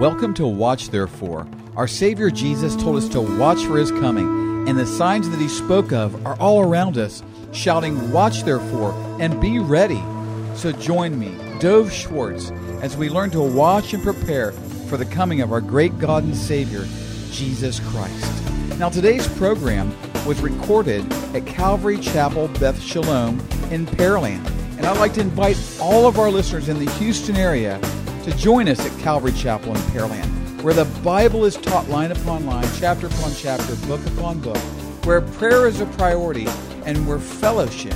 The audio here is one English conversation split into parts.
Welcome to Watch Therefore. Our Savior Jesus told us to watch for His coming, and the signs that He spoke of are all around us, shouting, Watch therefore, and be ready. So join me, Dov Schwartz, as we learn to watch and prepare for the coming of our great God and Savior, Jesus Christ. Now, today's program was recorded at Calvary Chapel Beth Shalom in Pearland, and I'd like to invite all of our listeners in the Houston area to join us at Calvary Chapel in Pearland, where the Bible is taught line upon line, chapter upon chapter, book upon book, where prayer is a priority, and where fellowship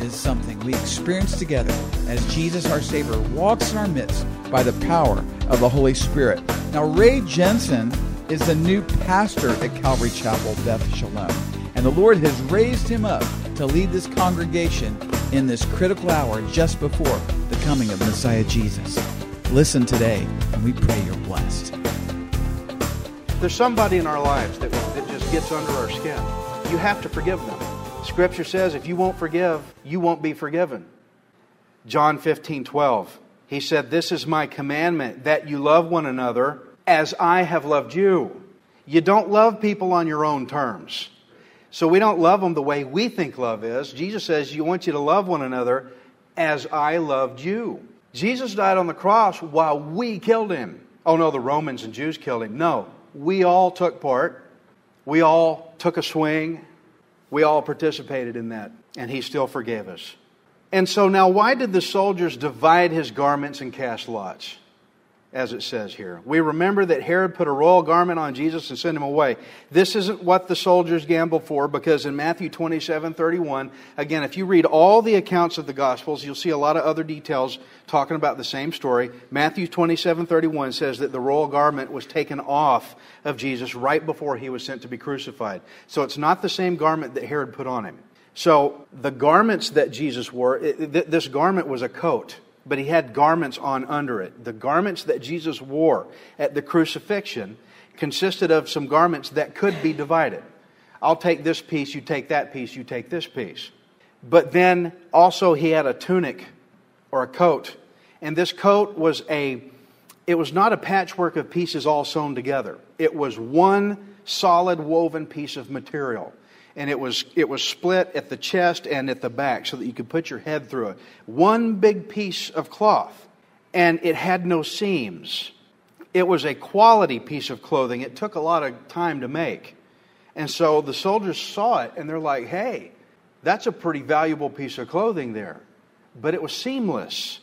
is something we experience together as Jesus, our Savior, walks in our midst by the power of the Holy Spirit. Now, Ray Jensen is the new pastor at Calvary Chapel, Beth Shalom, and the Lord has raised him up to lead this congregation in this critical hour just before the coming of Messiah Jesus. Listen today, and we pray you're blessed. There's somebody in our lives that, that just gets under our skin. You have to forgive them. Scripture says if you won't forgive, you won't be forgiven. John 15, 12. He said, This is my commandment, that you love one another as I have loved you. You don't love people on your own terms. So we don't love them the way we think love is. Jesus says, You want you to love one another as I loved you. Jesus died on the cross while we killed him. Oh no, the Romans and Jews killed him. No, we all took part. We all took a swing. We all participated in that. And he still forgave us. And so now, why did the soldiers divide his garments and cast lots? As it says here. We remember that Herod put a royal garment on Jesus and sent him away. This isn't what the soldiers gambled for because in Matthew 27 31, again, if you read all the accounts of the Gospels, you'll see a lot of other details talking about the same story. Matthew 27 31 says that the royal garment was taken off of Jesus right before he was sent to be crucified. So it's not the same garment that Herod put on him. So the garments that Jesus wore, it, this garment was a coat but he had garments on under it. The garments that Jesus wore at the crucifixion consisted of some garments that could be divided. I'll take this piece, you take that piece, you take this piece. But then also he had a tunic or a coat. And this coat was a it was not a patchwork of pieces all sewn together. It was one solid woven piece of material and it was, it was split at the chest and at the back so that you could put your head through it. One big piece of cloth, and it had no seams. It was a quality piece of clothing. It took a lot of time to make. And so the soldiers saw it and they're like, hey, that's a pretty valuable piece of clothing there. But it was seamless.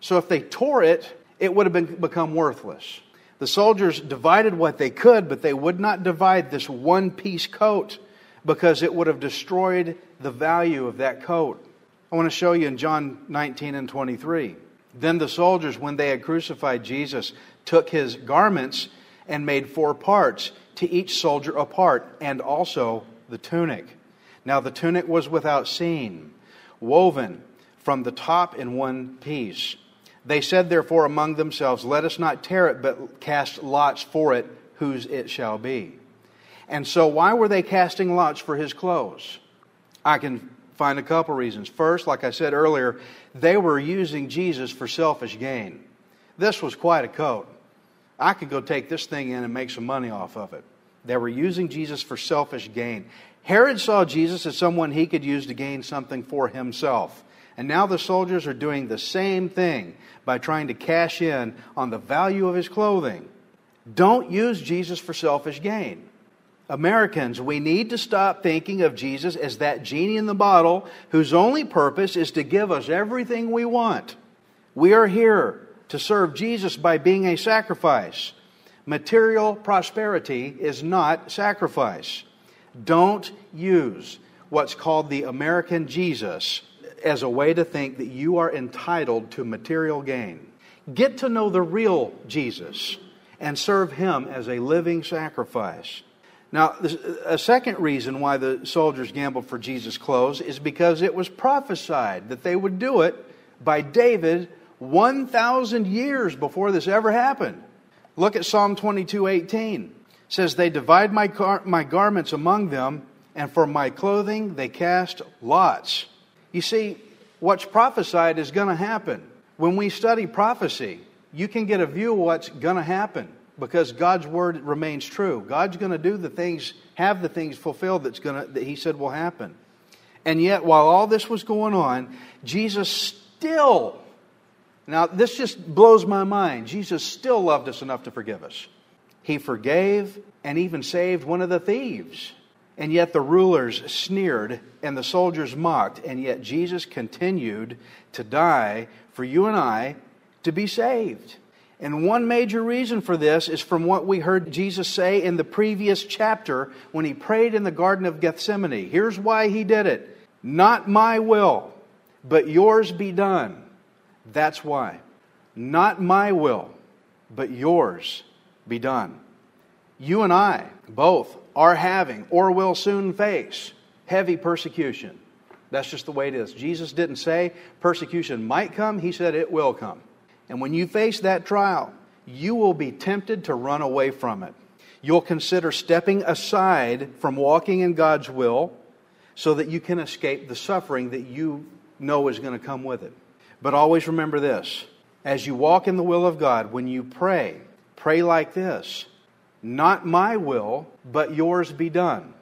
So if they tore it, it would have been, become worthless. The soldiers divided what they could, but they would not divide this one piece coat because it would have destroyed the value of that coat. I want to show you in John 19 and 23. Then the soldiers, when they had crucified Jesus, took his garments and made four parts, to each soldier a part, and also the tunic. Now the tunic was without seam, woven from the top in one piece. They said, therefore, among themselves, Let us not tear it, but cast lots for it, whose it shall be. And so, why were they casting lots for his clothes? I can find a couple reasons. First, like I said earlier, they were using Jesus for selfish gain. This was quite a coat. I could go take this thing in and make some money off of it. They were using Jesus for selfish gain. Herod saw Jesus as someone he could use to gain something for himself. And now the soldiers are doing the same thing by trying to cash in on the value of his clothing. Don't use Jesus for selfish gain. Americans, we need to stop thinking of Jesus as that genie in the bottle whose only purpose is to give us everything we want. We are here to serve Jesus by being a sacrifice. Material prosperity is not sacrifice. Don't use what's called the American Jesus as a way to think that you are entitled to material gain. Get to know the real Jesus and serve him as a living sacrifice. Now, a second reason why the soldiers gambled for Jesus' clothes is because it was prophesied that they would do it by David 1,000 years before this ever happened. Look at Psalm 22 18. It says, They divide my, gar- my garments among them, and for my clothing they cast lots. You see, what's prophesied is going to happen. When we study prophecy, you can get a view of what's going to happen. Because God's word remains true. God's going to do the things, have the things fulfilled that's going to, that He said will happen. And yet, while all this was going on, Jesus still, now this just blows my mind, Jesus still loved us enough to forgive us. He forgave and even saved one of the thieves. And yet the rulers sneered and the soldiers mocked, and yet Jesus continued to die for you and I to be saved. And one major reason for this is from what we heard Jesus say in the previous chapter when he prayed in the Garden of Gethsemane. Here's why he did it Not my will, but yours be done. That's why. Not my will, but yours be done. You and I both are having or will soon face heavy persecution. That's just the way it is. Jesus didn't say persecution might come, he said it will come. And when you face that trial, you will be tempted to run away from it. You'll consider stepping aside from walking in God's will so that you can escape the suffering that you know is going to come with it. But always remember this as you walk in the will of God, when you pray, pray like this Not my will, but yours be done.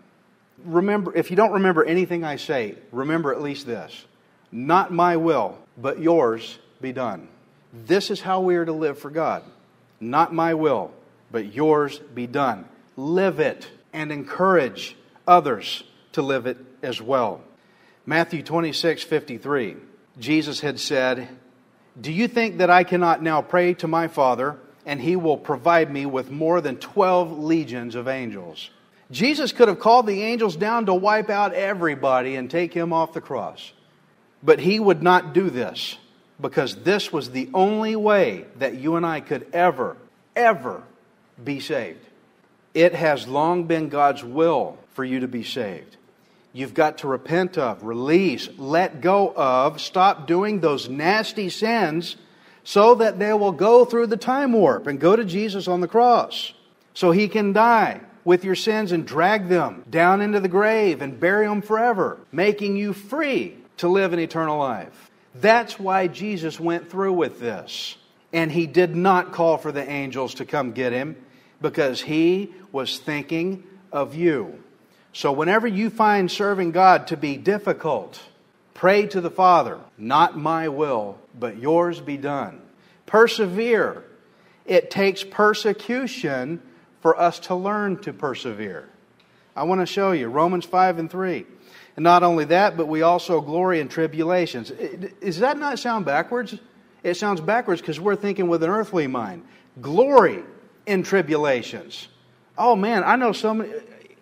Remember, if you don't remember anything I say, remember at least this Not my will, but yours be done. This is how we are to live for God. Not my will, but yours be done. Live it and encourage others to live it as well. Matthew 26, 53. Jesus had said, Do you think that I cannot now pray to my Father, and he will provide me with more than 12 legions of angels? Jesus could have called the angels down to wipe out everybody and take him off the cross. But he would not do this because this was the only way that you and I could ever, ever be saved. It has long been God's will for you to be saved. You've got to repent of, release, let go of, stop doing those nasty sins so that they will go through the time warp and go to Jesus on the cross so he can die with your sins and drag them down into the grave and bury them forever, making you free to live an eternal life. That's why Jesus went through with this. And he did not call for the angels to come get him because he was thinking of you. So, whenever you find serving God to be difficult, pray to the Father, not my will, but yours be done. Persevere. It takes persecution for us to learn to persevere. I want to show you Romans 5 and 3. And not only that, but we also glory in tribulations. Does that not sound backwards? It sounds backwards because we're thinking with an earthly mind. Glory in tribulations. Oh man, I know so many,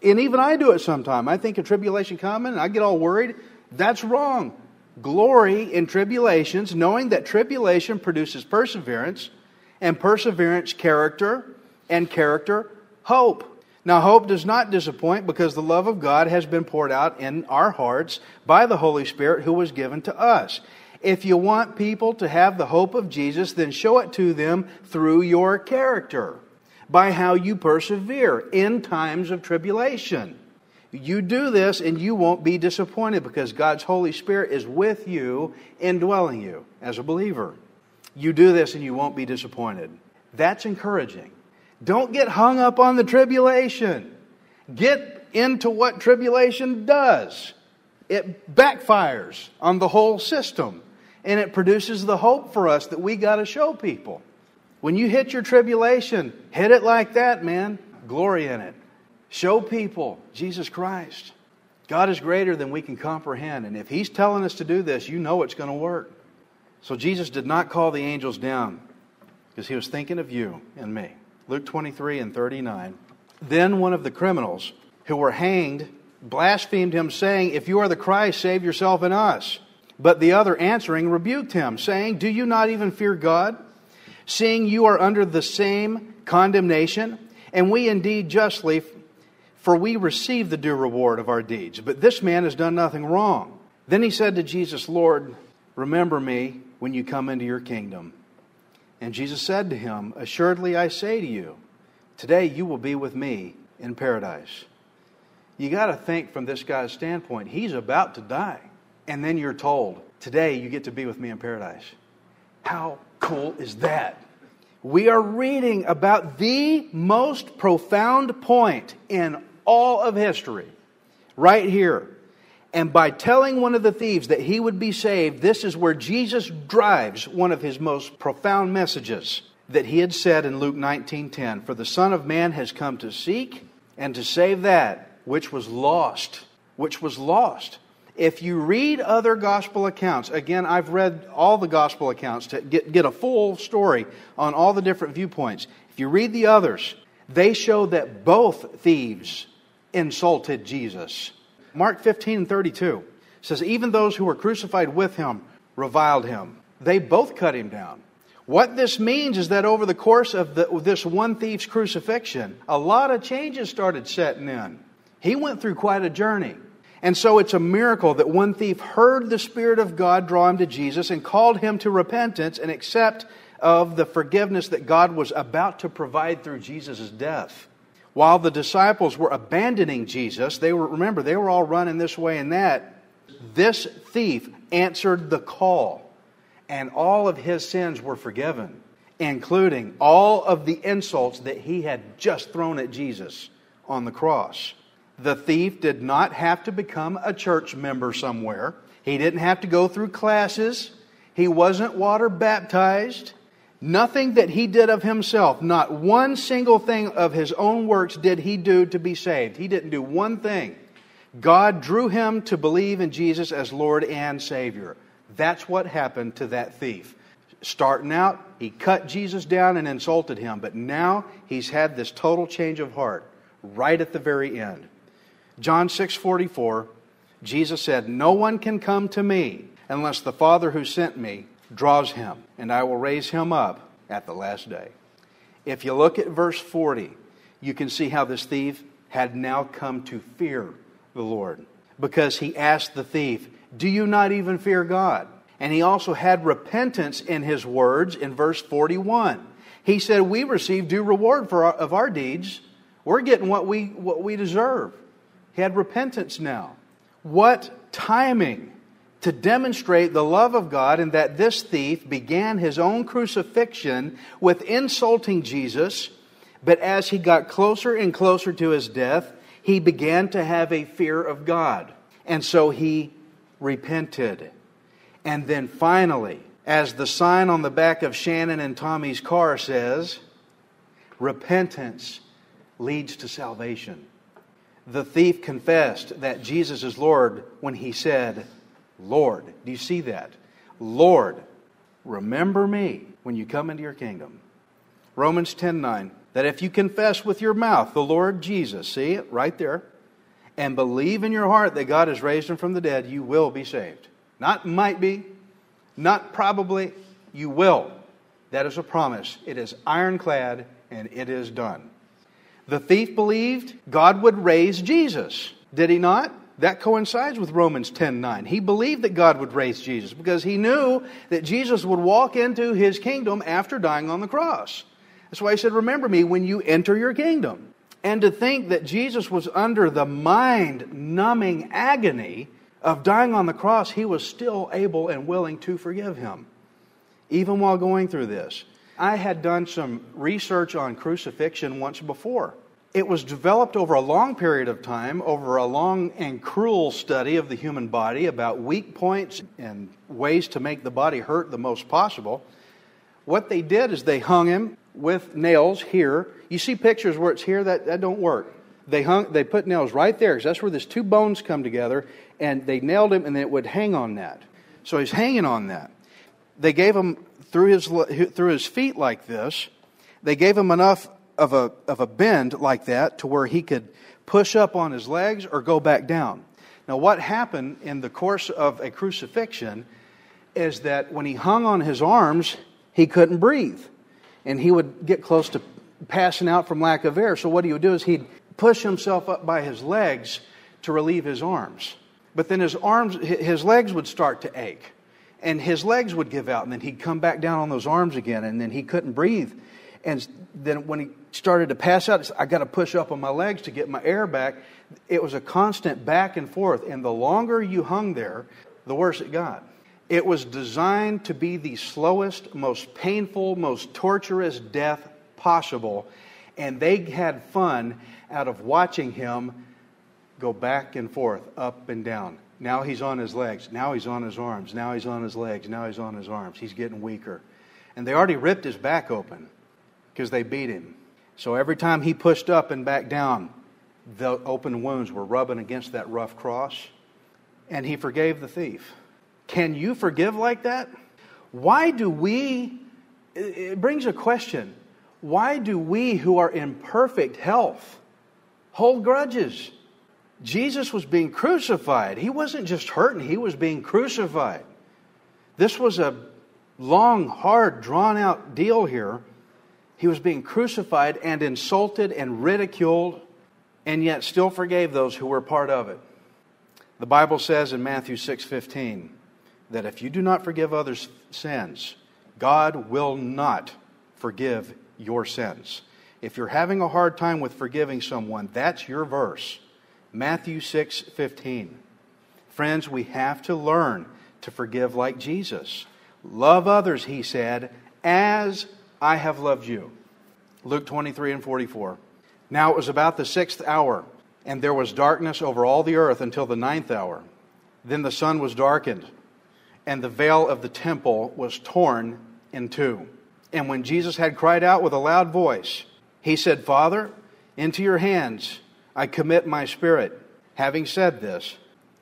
and even I do it sometimes. I think of tribulation coming and I get all worried. That's wrong. Glory in tribulations, knowing that tribulation produces perseverance, and perseverance, character, and character, hope. Now, hope does not disappoint because the love of God has been poured out in our hearts by the Holy Spirit who was given to us. If you want people to have the hope of Jesus, then show it to them through your character, by how you persevere in times of tribulation. You do this and you won't be disappointed because God's Holy Spirit is with you, indwelling you as a believer. You do this and you won't be disappointed. That's encouraging. Don't get hung up on the tribulation. Get into what tribulation does. It backfires on the whole system and it produces the hope for us that we got to show people. When you hit your tribulation, hit it like that, man. Glory in it. Show people Jesus Christ. God is greater than we can comprehend. And if He's telling us to do this, you know it's going to work. So Jesus did not call the angels down because He was thinking of you and me. Luke 23 and 39. Then one of the criminals who were hanged blasphemed him, saying, If you are the Christ, save yourself and us. But the other answering rebuked him, saying, Do you not even fear God, seeing you are under the same condemnation? And we indeed justly, for we receive the due reward of our deeds. But this man has done nothing wrong. Then he said to Jesus, Lord, remember me when you come into your kingdom. And Jesus said to him, Assuredly I say to you, today you will be with me in paradise. You got to think from this guy's standpoint, he's about to die. And then you're told, Today you get to be with me in paradise. How cool is that? We are reading about the most profound point in all of history right here. And by telling one of the thieves that he would be saved, this is where Jesus drives one of his most profound messages that he had said in Luke 19:10, "For the Son of man has come to seek and to save that which was lost." Which was lost. If you read other gospel accounts, again, I've read all the gospel accounts to get, get a full story on all the different viewpoints. If you read the others, they show that both thieves insulted Jesus. Mark 15 and 32 says, Even those who were crucified with him reviled him. They both cut him down. What this means is that over the course of the, this one thief's crucifixion, a lot of changes started setting in. He went through quite a journey. And so it's a miracle that one thief heard the Spirit of God draw him to Jesus and called him to repentance and accept of the forgiveness that God was about to provide through Jesus' death. While the disciples were abandoning Jesus, they were, remember, they were all running this way and that. This thief answered the call, and all of his sins were forgiven, including all of the insults that he had just thrown at Jesus on the cross. The thief did not have to become a church member somewhere. He didn't have to go through classes. He wasn't water baptized. Nothing that he did of himself, not one single thing of his own works did he do to be saved. He didn't do one thing. God drew him to believe in Jesus as Lord and Savior. That's what happened to that thief. Starting out, he cut Jesus down and insulted him, but now he's had this total change of heart right at the very end. John 6:44, Jesus said, "No one can come to me unless the Father who sent me draws him, and I will raise him up at the last day." If you look at verse 40, you can see how this thief had now come to fear the Lord because he asked the thief, "Do you not even fear God?" And he also had repentance in his words in verse 41. He said, "We receive due reward for our, of our deeds. We're getting what we what we deserve." He had repentance now. What timing to demonstrate the love of God and that this thief began his own crucifixion with insulting Jesus, but as he got closer and closer to his death, he began to have a fear of God. And so he repented. And then finally, as the sign on the back of Shannon and Tommy's car says, repentance leads to salvation. The thief confessed that Jesus is Lord when he said, Lord. Do you see that? Lord, remember me when you come into your kingdom. Romans 10 9. That if you confess with your mouth the Lord Jesus, see it right there, and believe in your heart that God has raised him from the dead, you will be saved. Not might be, not probably, you will. That is a promise. It is ironclad and it is done. The thief believed God would raise Jesus. Did he not? That coincides with Romans 10:9. He believed that God would raise Jesus because he knew that Jesus would walk into his kingdom after dying on the cross. That's why he said, "Remember me when you enter your kingdom." And to think that Jesus was under the mind-numbing agony of dying on the cross, he was still able and willing to forgive him even while going through this. I had done some research on crucifixion once before. It was developed over a long period of time, over a long and cruel study of the human body about weak points and ways to make the body hurt the most possible. What they did is they hung him with nails here. You see pictures where it's here, that, that don't work. They hung they put nails right there because that's where these two bones come together, and they nailed him and it would hang on that. So he's hanging on that. They gave him through his, through his feet like this. They gave him enough of a, of a bend like that to where he could push up on his legs or go back down. Now, what happened in the course of a crucifixion is that when he hung on his arms, he couldn't breathe. And he would get close to passing out from lack of air. So, what he would do is he'd push himself up by his legs to relieve his arms. But then his arms, his legs would start to ache and his legs would give out, and then he'd come back down on those arms again, and then he couldn't breathe. And then when he started to pass out, I got to push up on my legs to get my air back. It was a constant back and forth, and the longer you hung there, the worse it got. It was designed to be the slowest, most painful, most torturous death possible, and they had fun out of watching him go back and forth, up and down. Now he's on his legs. Now he's on his arms. Now he's on his legs. Now he's on his arms. He's getting weaker. And they already ripped his back open because they beat him. So every time he pushed up and back down, the open wounds were rubbing against that rough cross. And he forgave the thief. Can you forgive like that? Why do we, it brings a question. Why do we who are in perfect health hold grudges? Jesus was being crucified. He wasn't just hurting, he was being crucified. This was a long, hard, drawn out deal here. He was being crucified and insulted and ridiculed, and yet still forgave those who were part of it. The Bible says in Matthew 6:15 that if you do not forgive others' sins, God will not forgive your sins. If you're having a hard time with forgiving someone, that's your verse. Matthew 6:15. Friends, we have to learn to forgive like Jesus. Love others, he said, as I have loved you. Luke 23 and 44. Now it was about the sixth hour, and there was darkness over all the earth until the ninth hour. Then the sun was darkened, and the veil of the temple was torn in two. And when Jesus had cried out with a loud voice, he said, Father, into your hands I commit my spirit. Having said this,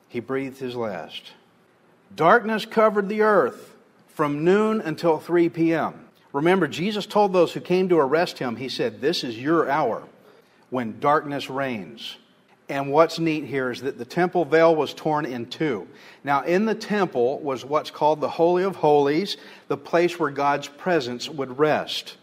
he breathed his last. Darkness covered the earth from noon until 3 p.m. Remember, Jesus told those who came to arrest him, He said, This is your hour when darkness reigns. And what's neat here is that the temple veil was torn in two. Now, in the temple was what's called the Holy of Holies, the place where God's presence would rest.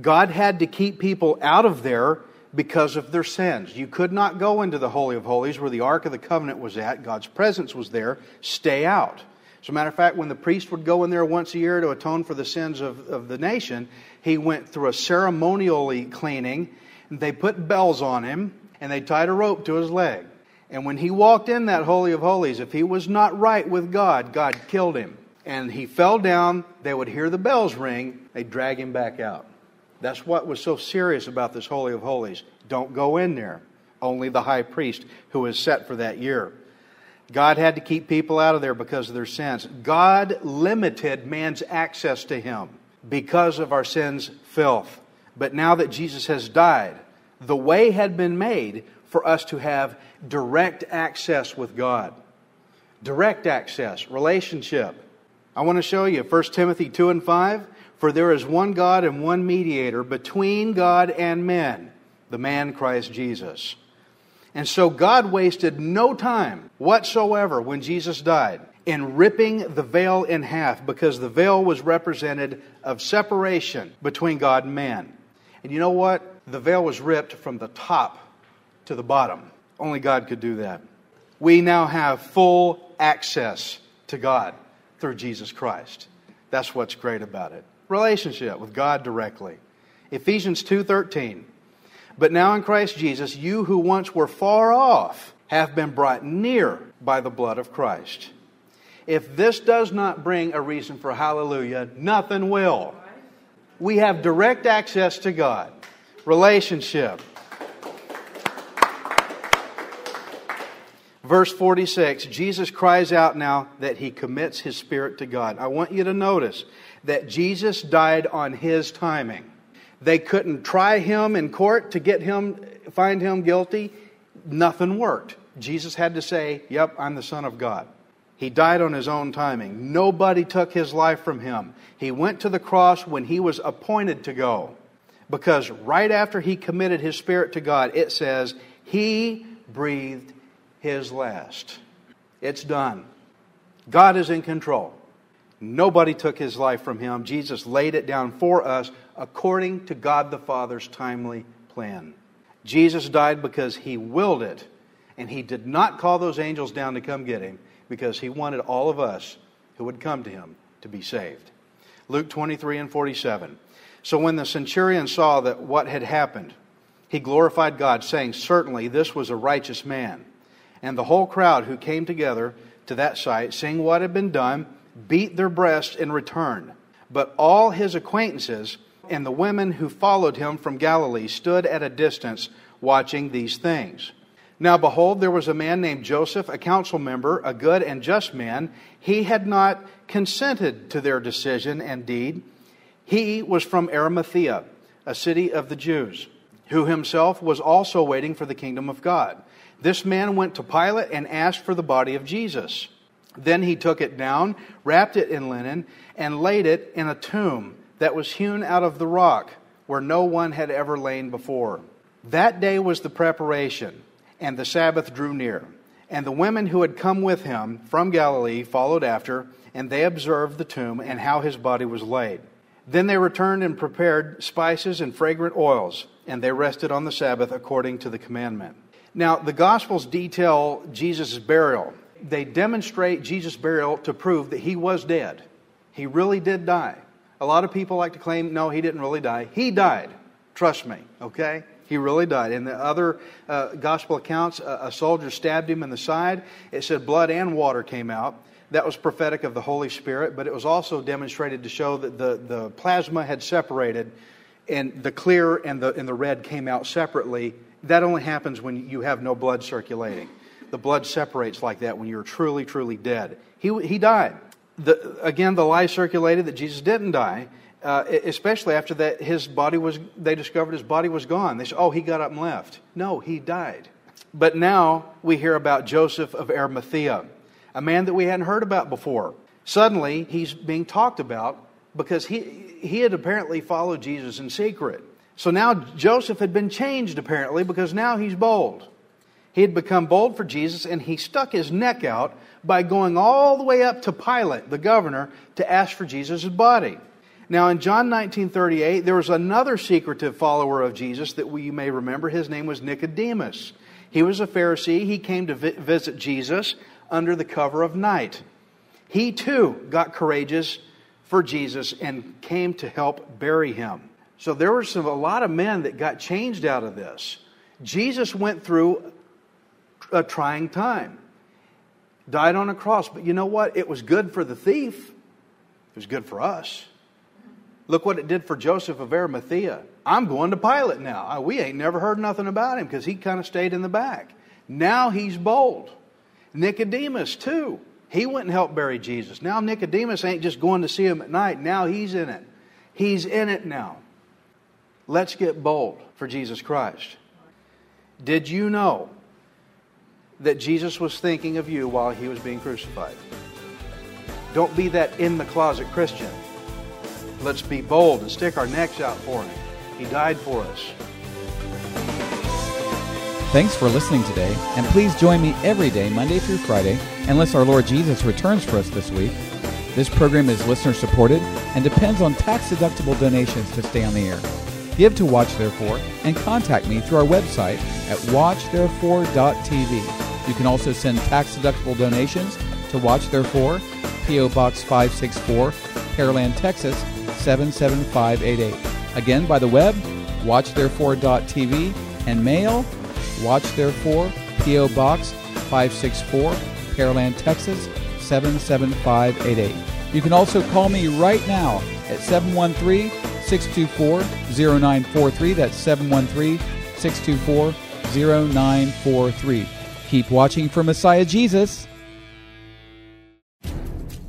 God had to keep people out of there because of their sins. You could not go into the Holy of Holies where the Ark of the Covenant was at. God's presence was there. Stay out. As a matter of fact, when the priest would go in there once a year to atone for the sins of, of the nation, he went through a ceremonially cleaning. They put bells on him and they tied a rope to his leg. And when he walked in that Holy of Holies, if he was not right with God, God killed him. And he fell down, they would hear the bells ring, they'd drag him back out. That's what was so serious about this Holy of Holies. Don't go in there. Only the high priest who was set for that year. God had to keep people out of there because of their sins. God limited man's access to him because of our sins' filth. But now that Jesus has died, the way had been made for us to have direct access with God. Direct access, relationship. I want to show you 1 Timothy 2 and 5. For there is one God and one mediator between God and men, the man Christ Jesus. And so God wasted no time whatsoever when Jesus died in ripping the veil in half because the veil was represented of separation between God and man. And you know what? The veil was ripped from the top to the bottom. Only God could do that. We now have full access to God through Jesus Christ. That's what's great about it relationship with God directly. Ephesians 2:13. But now in Christ Jesus, you who once were far off have been brought near by the blood of Christ. If this does not bring a reason for hallelujah, nothing will. We have direct access to God. Relationship. Verse 46, Jesus cries out now that he commits his spirit to God. I want you to notice that Jesus died on his timing. They couldn't try him in court to get him, find him guilty. Nothing worked. Jesus had to say, Yep, I'm the Son of God. He died on his own timing. Nobody took his life from him. He went to the cross when he was appointed to go. Because right after he committed his spirit to God, it says, He breathed his last. It's done. God is in control. Nobody took his life from him. Jesus laid it down for us according to God the Father's timely plan. Jesus died because he willed it, and he did not call those angels down to come get him because he wanted all of us who would come to him to be saved. Luke 23 and 47. So when the centurion saw that what had happened, he glorified God, saying, Certainly this was a righteous man. And the whole crowd who came together to that sight, seeing what had been done, beat their breasts in return. But all his acquaintances and the women who followed him from Galilee stood at a distance watching these things. Now, behold, there was a man named Joseph, a council member, a good and just man. He had not consented to their decision and deed. He was from Arimathea, a city of the Jews, who himself was also waiting for the kingdom of God. This man went to Pilate and asked for the body of Jesus. Then he took it down, wrapped it in linen, and laid it in a tomb that was hewn out of the rock where no one had ever lain before. That day was the preparation and the Sabbath drew near. And the women who had come with him from Galilee followed after, and they observed the tomb and how his body was laid. Then they returned and prepared spices and fragrant oils, and they rested on the Sabbath according to the commandment. Now, the Gospels detail Jesus' burial. They demonstrate Jesus' burial to prove that he was dead. He really did die. A lot of people like to claim, no, he didn't really die. He died. Trust me, okay? He really died. In the other uh, gospel accounts, a, a soldier stabbed him in the side. It said blood and water came out. That was prophetic of the Holy Spirit, but it was also demonstrated to show that the, the plasma had separated and the clear and the, and the red came out separately. That only happens when you have no blood circulating. The blood separates like that when you're truly, truly dead. He, he died. The, again, the lie circulated that Jesus didn't die uh, especially after that his body was they discovered his body was gone. They said oh he got up and left. No he died. But now we hear about joseph of arimathea a man that we hadn't heard about before. Suddenly he's being talked about because he, he had apparently followed jesus in secret. So now joseph had been changed apparently because now he's bold he had become bold for jesus and he stuck his neck out by going all the way up to pilate the governor to ask for jesus' body now, in John 19:38, there was another secretive follower of Jesus that we may remember. His name was Nicodemus. He was a Pharisee. He came to vi- visit Jesus under the cover of night. He too got courageous for Jesus and came to help bury him. So there were a lot of men that got changed out of this. Jesus went through a trying time, died on a cross, but you know what? It was good for the thief. It was good for us. Look what it did for Joseph of Arimathea. I'm going to Pilate now. We ain't never heard nothing about him because he kind of stayed in the back. Now he's bold. Nicodemus, too. He went and helped bury Jesus. Now Nicodemus ain't just going to see him at night. Now he's in it. He's in it now. Let's get bold for Jesus Christ. Did you know that Jesus was thinking of you while he was being crucified? Don't be that in the closet Christian. Let's be bold and stick our necks out for Him. He died for us. Thanks for listening today, and please join me every day, Monday through Friday, unless our Lord Jesus returns for us this week. This program is listener supported and depends on tax deductible donations to stay on the air. Give to Watch Therefore and contact me through our website at watchtherefore.tv. You can also send tax deductible donations to Watch Therefore, P.O. Box 564, Pearland, Texas 77588. Again, by the web, watchtherefore.tv, and mail, Watch Therefore, P.O. Box 564, Pearland, Texas 77588. You can also call me right now at 713 624 0943. That's 713 624 0943. Keep watching for Messiah Jesus.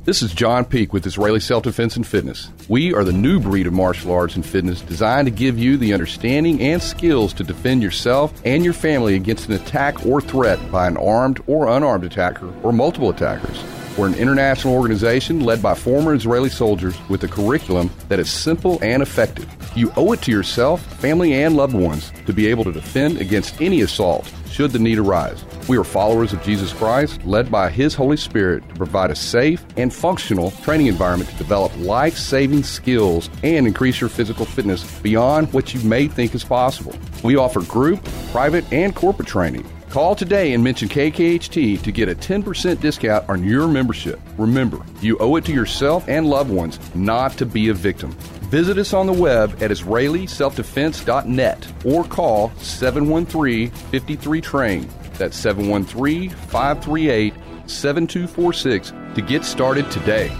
This is John Peak with Israeli Self Defense and Fitness. We are the new breed of martial arts and fitness designed to give you the understanding and skills to defend yourself and your family against an attack or threat by an armed or unarmed attacker or multiple attackers. We're an international organization led by former Israeli soldiers with a curriculum that is simple and effective. You owe it to yourself, family, and loved ones to be able to defend against any assault should the need arise. We are followers of Jesus Christ, led by His Holy Spirit to provide a safe and functional training environment to develop life saving skills and increase your physical fitness beyond what you may think is possible. We offer group, private, and corporate training. Call today and mention KKHT to get a 10% discount on your membership. Remember, you owe it to yourself and loved ones not to be a victim. Visit us on the web at IsraeliSelfDefense.net or call 713 53 Train. That's 713 538 7246 to get started today.